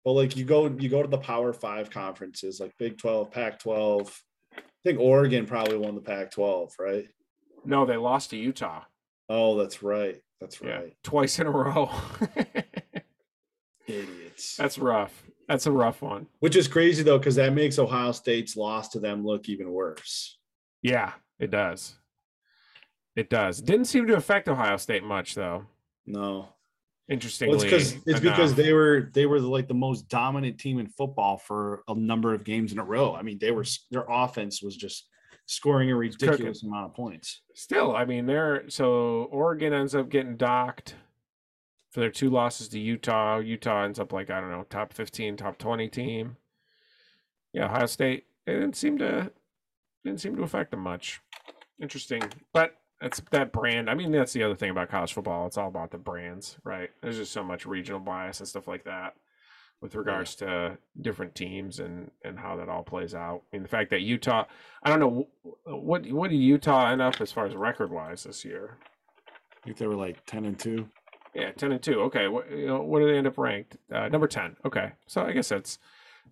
But like you go you go to the Power 5 conferences like Big 12, Pac 12, think Oregon probably won the Pac twelve, right? No, they lost to Utah. Oh, that's right. That's Yeah, right. twice in a row. [LAUGHS] Idiots. That's rough. That's a rough one. Which is crazy though, because that makes Ohio State's loss to them look even worse. Yeah, it does. It does. Didn't seem to affect Ohio State much, though. No. Interestingly, Well, it's because it's because they were they were like the most dominant team in football for a number of games in a row. I mean, they were their offense was just scoring a ridiculous amount of points. still. I mean, they're so Oregon ends up getting docked for their two losses to Utah. Utah ends up like I don't know, top fifteen, top twenty team. Yeah, Ohio State. It didn't seem to didn't seem to affect them much. Interesting, but that's that brand. I mean, that's the other thing about college football. It's all about the brands, right? There's just so much regional bias and stuff like that with regards to different teams and and how that all plays out. I mean, the fact that Utah, I don't know what what did Utah end up as far as record wise this year? I think they were like 10 and 2. Yeah, ten and two. Okay, what you know, what do they end up ranked? Uh, number ten. Okay, so I guess that's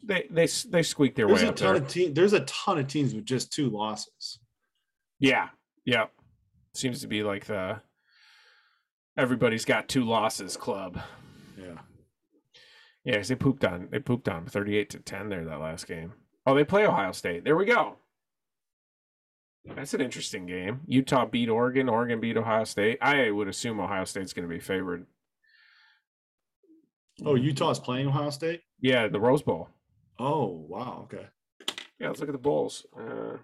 they they they squeaked their There's way a up ton there. of team there's a ton of teams with just two losses. Yeah, yeah. Seems to be like the everybody's got two losses club. Yeah. Yeah, they pooped on they pooped on thirty eight to ten there that last game. Oh, they play Ohio State. There we go. That's an interesting game. Utah beat Oregon. Oregon beat Ohio State. I would assume Ohio State's going to be favored. Oh, Utah's playing Ohio State. Yeah, the Rose Bowl. Oh, wow. Okay. Yeah, let's look at the bowls. Uh,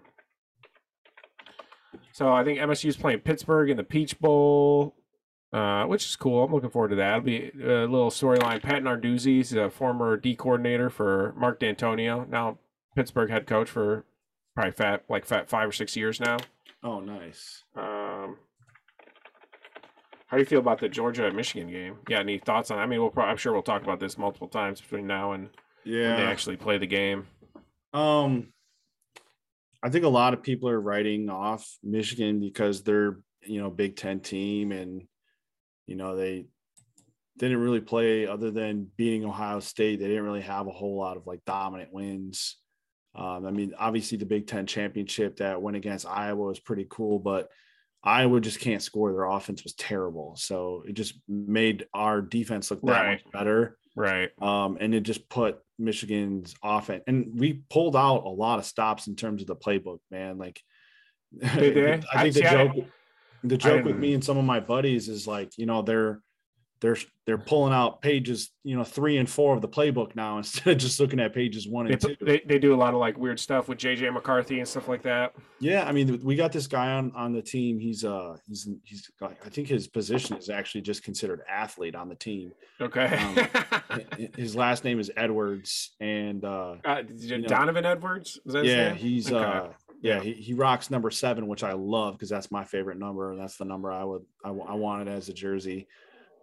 so I think MSU is playing Pittsburgh in the Peach Bowl, uh, which is cool. I'm looking forward to that. It'll be a little storyline. Pat Narduzzi is a former D coordinator for Mark Dantonio, now Pittsburgh head coach for probably fat like fat five or six years now. Oh, nice. Um, how do you feel about the Georgia Michigan game? Yeah, any thoughts on? I mean, we'll pro- I'm sure we'll talk about this multiple times between now and yeah. when they actually play the game. Um, I think a lot of people are writing off Michigan because they're you know Big Ten team and you know they didn't really play other than beating Ohio State. They didn't really have a whole lot of like dominant wins. Um, I mean, obviously the Big Ten championship that went against Iowa was pretty cool, but Iowa just can't score. Their offense was terrible, so it just made our defense look that Right. much better. Right. Um, and it just put Michigan's offense, and we pulled out a lot of stops in terms of the playbook, man. Like? [LAUGHS] I think I- the joke, the joke with me and some of my buddies is like, you know, they're they're they're pulling out pages, you know, three and four of the playbook now [LAUGHS] instead of just looking at pages one They, and two. they they do a lot of like weird stuff with JJ McCarthy and stuff like that. Yeah, I mean, we got this guy on on the team. He's uh he's he's I think his position is actually just considered athlete on the team. Okay. [LAUGHS] His last name is Edwards, and uh uh, know- Donovan Edwards. Is that yeah, he's Okay. uh yeah, he, he rocks number seven, which I love because that's my favorite number, and that's the number I would I, I wanted as a jersey.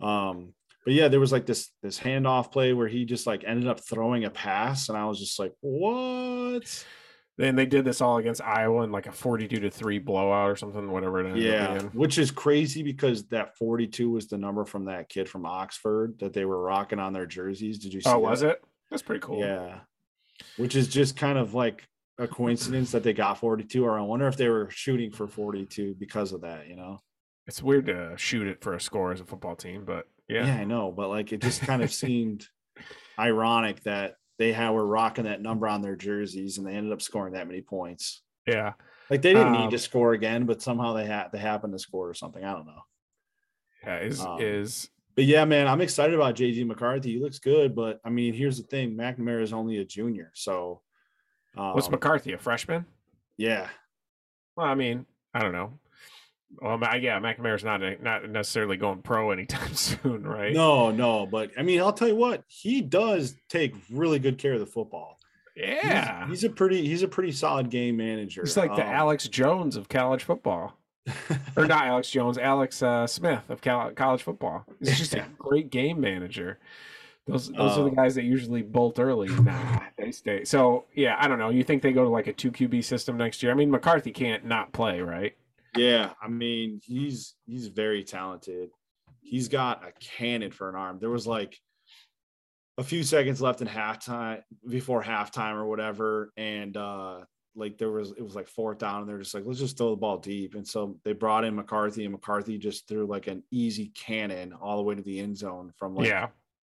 Um, but yeah, there was like this this handoff play where he just like ended up throwing a pass, and I was just like, what? Then they did this all against Iowa in like a forty-two to three blowout or something, whatever it ended up Yeah, being. which is crazy because that 42 was the number from that kid from Oxford that they were rocking on their jerseys. Did you see Oh, was it? That's pretty cool. Yeah. Which is just kind of like a coincidence that they got 42, or I wonder if they were shooting for 42 because of that, you know? It's weird to shoot it for a score as a football team, but Yeah, yeah. I know, but like it just kind of [LAUGHS] seemed ironic that they had were rocking that number on their jerseys and they ended up scoring that many points. Yeah. Like they didn't Um, need to score again, but somehow they had they happened to score or something. I don't know. Yeah. Is Um, is But yeah, man, I'm excited about JJ McCarthy. He looks good, but I mean, here's the thing: McNamara is only a junior, so um, what's McCarthy, a freshman? yeah, Well, I mean, I don't know. Well, Ma- yeah, McNamara's not not necessarily going pro anytime [LAUGHS] soon, right? no, no, but I mean, I'll tell you what, he does take really good care of the football. Yeah. he's, a pretty he's a pretty solid game manager. He's like the Um, Alex Jones of college football. [LAUGHS] Or not Alex Jones, Alex uh, Smith of cal- college football. He's just a great game manager. Those those are the Um, guys that usually bolt early. [LAUGHS] Nah, they stay. So yeah, I don't know. You think they go to like a two QB system next year? I mean, McCarthy can't not play, right? Yeah, I mean, he's he's very talented. He's got a cannon for an arm. There was like a few seconds left in halftime before halftime or whatever, and uh like there was it was like fourth down, and they're just like, let's just throw the ball deep. And so they brought in McCarthy, and McCarthy just threw like an easy cannon all the way to the end zone from like yeah.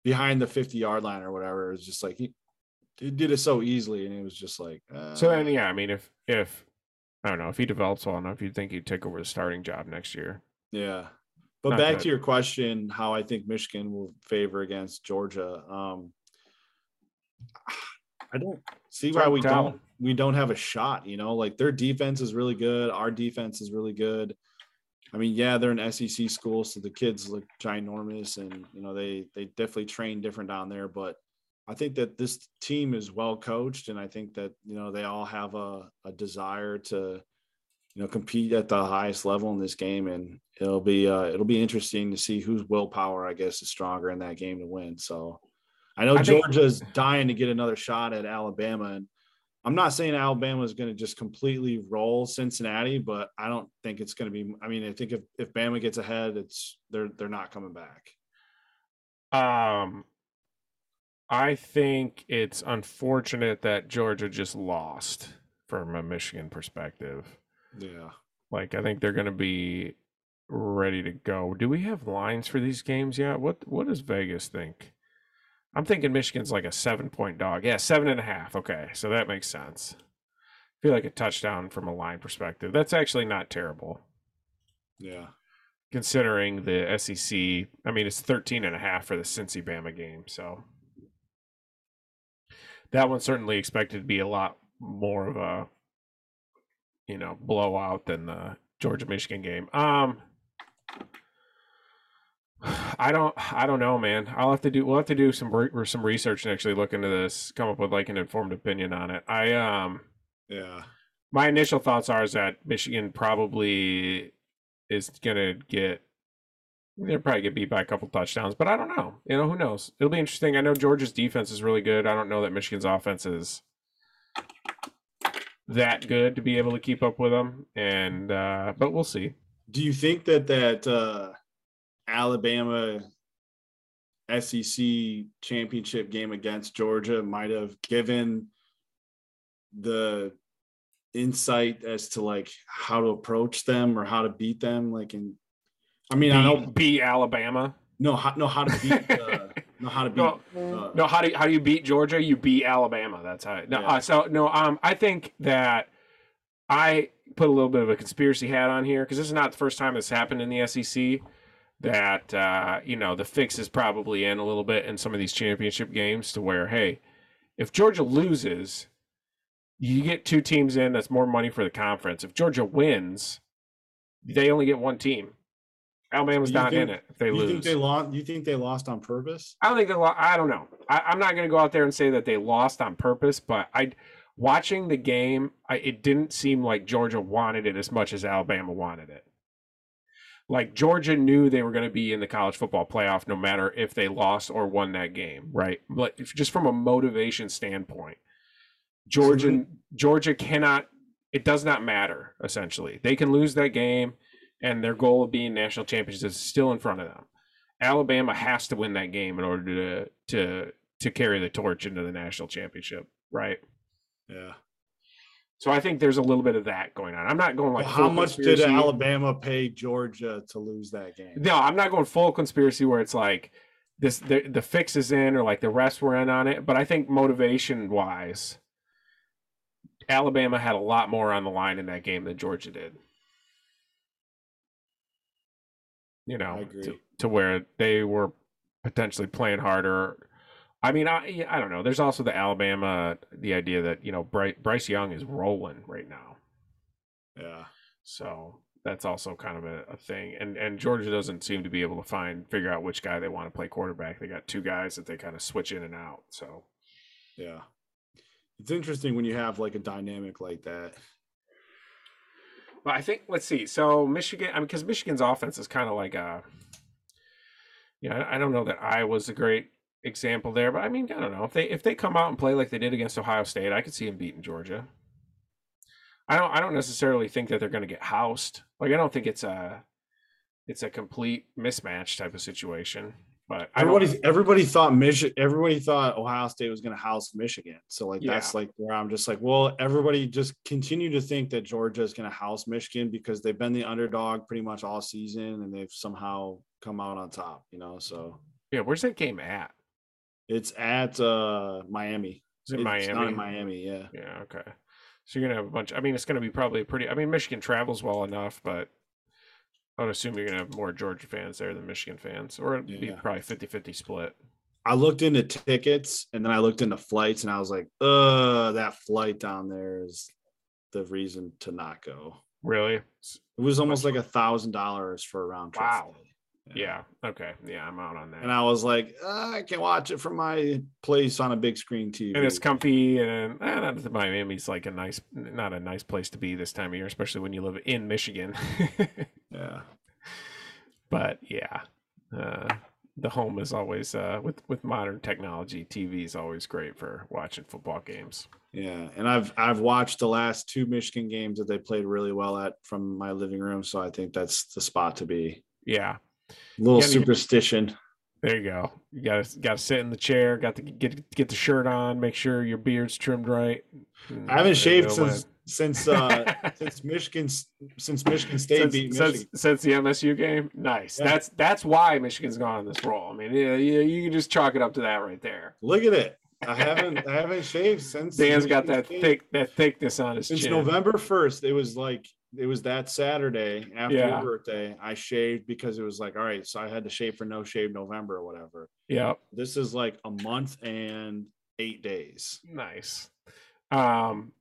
behind the 50 yard line or whatever. It was just like he, he did it so easily, and it was just like uh, So then, yeah, I mean, if if I don't know if he develops well enough, you'd think he'd take over the starting job next year. Yeah. But Not back good. to your question, how I think Michigan will favor against Georgia. Um, I don't see why we don't we don't have a shot. You know, like their defense is really good. Our defense is really good. I mean, yeah, they're an SEC school, so the kids look ginormous, and you know they they definitely train different down there. But I think that this team is well coached, and I think that you know they all have a, a desire to you know compete at the highest level in this game, and it'll be uh, it'll be interesting to see whose willpower I guess is stronger in that game to win. So I know I think- dying to get another shot at Alabama, and I'm not saying Alabama is going to just completely roll Cincinnati, but I don't think it's going to be. I mean, I think if if Bama gets ahead, it's they're they're not coming back. Um, I think it's unfortunate that Georgia just lost from a Michigan perspective. Yeah. Like, I think they're going to be ready to go. Do we have lines for these games yet? What What does Vegas think? I'm thinking Michigan's like a seven point dog. Yeah, seven and a half. Okay, so that makes sense. feel like a touchdown from a line perspective. That's actually not terrible. Yeah. Considering the SEC, I mean, it's 13 and a half for the Cincy Bama game. So that one's certainly expected to be a lot more of a, you know, blowout than the Georgia Michigan game. Um, [SIGHS] I don't, I don't know, man. I'll have to do, we'll have to do some some research and actually look into this, come up with like an informed opinion on it. I, um, yeah, my initial thoughts are is that Michigan probably is gonna get, they'll probably get beat by a couple touchdowns, but I don't know. You know, who knows? It'll be interesting. I know Georgia's defense is really good. I don't know that Michigan's offense is that good to be able to keep up with them, and uh, but we'll see. Do you think that that uh, Alabama SEC championship game against Georgia might have given the insight as to like how to approach them or how to beat them like in i mean beat, i know beat alabama no how, no how to beat uh, no how to beat no, uh, no how do you, how do you beat georgia you beat alabama that's how no yeah. uh, so no um i think that i put a little bit of a conspiracy hat on here because this is not the first time this happened in the sec that uh, you know the fix is probably in a little bit in some of these championship games to where hey, if Georgia loses, you get two teams in. That's more money for the conference. If Georgia wins, they only get one team. Alabama's not think, in it if they you lose. Think they lost? You think they lost on purpose? I don't think they lost. I don't know. I, am not going to go out there and say that they lost on purpose, but I, watching the game, I, it didn't seem like Georgia wanted it as much as Alabama wanted it like Georgia knew they were going to be in the college football playoff no matter if they lost or won that game, right? But just from a motivation standpoint, Georgia Georgia cannot it does not matter essentially. They can lose that game and their goal of being national champions is still in front of them. Alabama has to win that game in order to to to carry the torch into the national championship, right? Yeah. So I think there's a little bit of that going on. I'm not going like well, how much conspiracy. did Alabama pay Georgia to lose that game? No, I'm not going full conspiracy where it's like this the the fix is in or like the refs were in on it. But I think motivation wise, Alabama had a lot more on the line in that game than Georgia did. You know, to, to where they were potentially playing harder I mean, I I don't know. There's also the Alabama, the idea that you know Bryce, Bryce Young is rolling right now. Yeah. So that's also kind of a, a, thing. And and Georgia doesn't seem to be able to find figure out which guy they want to play quarterback. They got two guys that they kind of switch in and out. So yeah. It's interesting when you have like a dynamic like that. But I think let's see. So Michigan, I mean, because Michigan's offense is kind of like a, yeah, you know, I don't know that I was a great example there, but I mean, I don't know if they if they come out and play like they did against Ohio State, I could see them beating Georgia. I don't I don't necessarily think that they're going to get housed. Like I don't think it's a it's a complete mismatch type of situation. But everybody everybody thought Michigan everybody thought Ohio State was going to house Michigan. So like yeah. that's like where I'm just like, well, everybody just continue to think that Georgia is going to house Michigan because they've been the underdog pretty much all season and they've somehow come out on top, you know. So yeah, where's that game at? It's at uh Miami. Is it it's Miami? in Miami, yeah. Yeah, okay. So you're gonna have a bunch. I mean, it's gonna be probably pretty. I mean, Michigan travels well enough, but I would assume you're gonna have more Georgia fans there than Michigan fans, or it'd yeah. be probably 50-50 split. I looked into tickets and then I looked into flights, and I was like, "Uh, that flight down there is the reason to not go." Really? It was almost like a thousand dollars for a round trip. Wow. Yeah. Okay. Yeah, I'm out on that. And I was like, uh, I can watch it from my place on a big screen TV. And it's comfy, and eh, not that Miami's like a nice, not a nice place to be this time of year, especially when you live in Michigan. [LAUGHS] yeah. But yeah, uh, the home is always uh, with with modern technology. TV is always great for watching football games. Yeah, and I've I've watched the last two Michigan games that they played really well at from my living room, so I think that's the spot to be. Yeah, little superstition. There you go. You gotta gotta sit in the chair. Got to get get the shirt on. Make sure your beard's trimmed right. I haven't shaved since since uh [LAUGHS] since Michigan since Michigan State since, beat Michigan. Since, since, the MSU game. Nice. Yeah. That's that's why Michigan's gone on this roll. I mean, yeah, you, you can just chalk it up to that right there. Look at it. I haven't I haven't shaved since Dan's got that thick that thickness on his since chin. November first. It was like it was that Saturday after Yeah. your birthday. I shaved because it was like, all right, so I had to shave for no shave November or whatever. Yep. This is like a month and eight days. Nice. Um,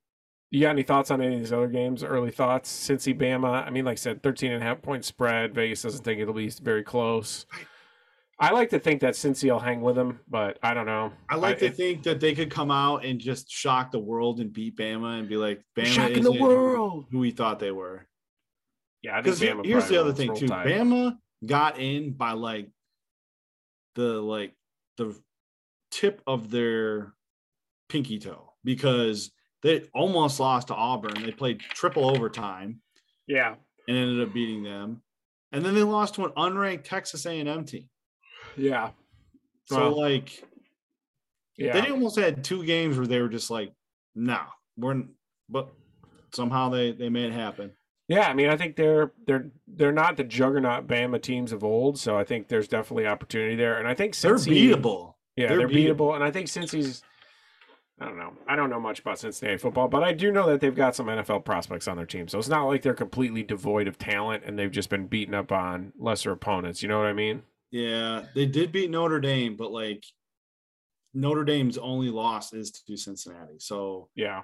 you got any thoughts on any of these other games? Early thoughts? Cincy, Bama. I mean, like I said, 13 and a half point spread. Vegas doesn't think it'll be very close. I like to think that Cincy will hang with them, but I don't know. I like to it- think that they could come out and just shock the world and beat Bama and be like, Bama shocking the isn't world. who we thought they were. Yeah, I think Because Bama here's the other thing too. tide. Bama got in by like the like the tip of their pinky toe because they almost lost to Auburn. They played triple overtime Yeah. and ended up beating them. And then they lost to an unranked Texas A&M team. Yeah. So Wow. like Yeah. they almost had two games where they were just like, no, we're n-" but somehow they they made it happen. Yeah, I mean, I think they're they're they're not the juggernaut Bama teams of old, so I think there's definitely opportunity there. And I think since They're beatable. Yeah, They're they're, beatable. beatable. And I think Cincy's I don't know. I don't know much about Cincinnati football, but I do know that they've got some NFL prospects on their team. So it's not like they're completely devoid of talent and they've just been beaten up on lesser opponents. You know what I mean? Yeah, they did beat Notre Dame, but like Notre Dame's only loss is to Cincinnati. So Yeah.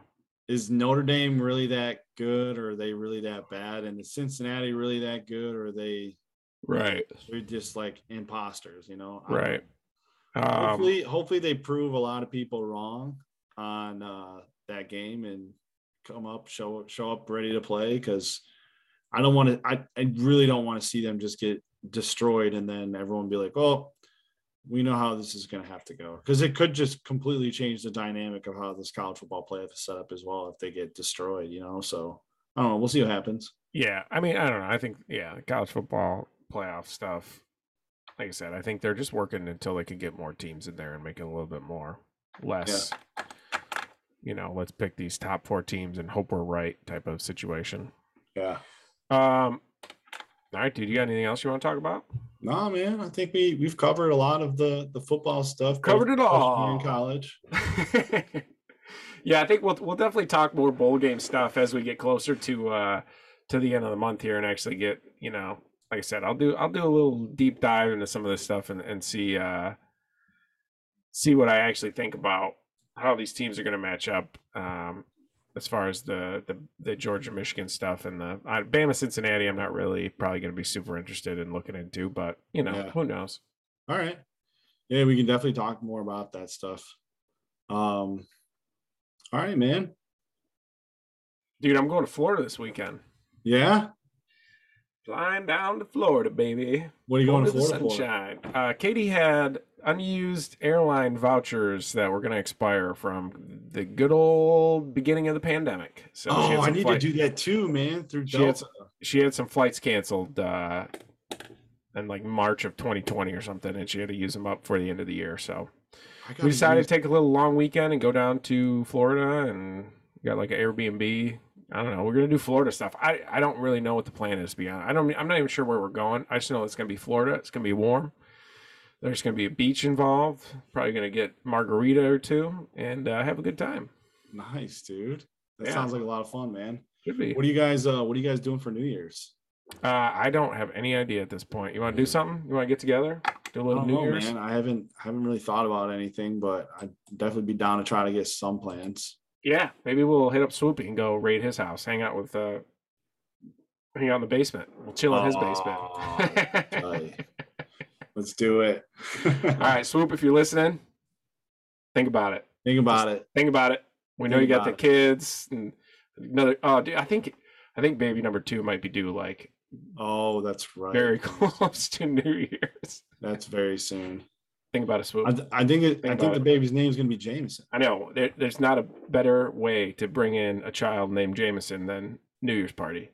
is Notre Dame really that good or are they really that bad? And is Cincinnati really that good or are they Right. they're just like imposters, you know? Right. Um, Hopefully, hopefully they prove a lot of people wrong on uh, that game and come up, show show up ready to play because I don't want to. I, I really don't want to see them just get destroyed and then everyone be like, "Oh, we know how this is going to have to go," because it could just completely change the dynamic of how this college football playoff is set up as well if they get destroyed. You know, so I don't know. We'll see what happens. Yeah, I mean, I don't know. I think yeah, college football playoff stuff. Like I said, I think they're just working until they can get more teams in there and make it a little bit more less. You know, let's pick these top four teams and hope we're right type of situation. Yeah. Um, all right, dude. You got anything else you want to talk about? No, man. I think we we've covered a lot of the the football stuff. Covered it all. in college. [LAUGHS] yeah, I think we'll we'll definitely talk more bowl game stuff as we get closer to uh to the end of the month here and actually get you know like I said I'll do I'll do a little deep dive into some of this stuff and and see uh see what I actually think about how these teams are going to match up um as far as the the, the Georgia Michigan stuff and the uh, Bama Cincinnati I'm not really probably going to be super interested in looking into but you know Yeah. who knows All right. Yeah, we can definitely talk more about that stuff. Um all right, man. dude I'm going to Florida this weekend Yeah. flying down to Florida baby What are you going to Under the Florida for? sunshine. Uh, Katie had unused airline vouchers that were going to expire from the good old beginning of the pandemic. So Oh, I need flight- to do that too, man. Through She had Delta. She had some flights canceled uh, in like March of 2020 or something, and she had to use them up for the end of the year. So we decided use- to take a little long weekend and go down to Florida and got like an Airbnb. I don't know. We're gonna do Florida stuff. I, I don't really know what the plan is. To be honest, I don't. I'm not even sure where we're going. I just know it's gonna be Florida. It's gonna be warm. There's gonna be a beach involved. Probably gonna get margarita or two and uh, have a good time. nice, dude. That Yeah. sounds like a lot of fun, man. Should be. What are you guys uh what are you guys doing for New Year's? Uh, I don't have any idea at this point. You want to do something? You want to get together? Do a little New know, Year's? man. I haven't I haven't really thought about anything, but I'd definitely be down to try to get some plans. Yeah, maybe we'll hit up Swoopy and go raid his house, hang out with uh hang out in the basement. We'll chill in his basement. [LAUGHS] Let's do it. [LAUGHS] All right, Swoop, if you're listening, think about it. Think about it. Think about it. We know Think you got the it. kids and another oh dude, I think I think baby number two might be due like Oh, that's right. very [LAUGHS] close to New Year's. That's very soon. Think about it, Swoop. I, th- I think it, I Think think the it. baby's name is gonna be Jameson. I know there, there's not a better way to bring in a child named Jameson than New Year's party.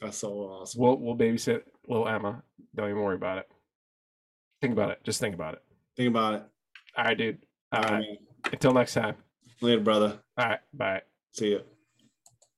That's so awesome. We'll we'll babysit little Emma. Don't even worry about it. Think about it. Just think about it. Think about it. All right, dude. All All right. right. Until next time. Later, brother. All right. Bye. See you.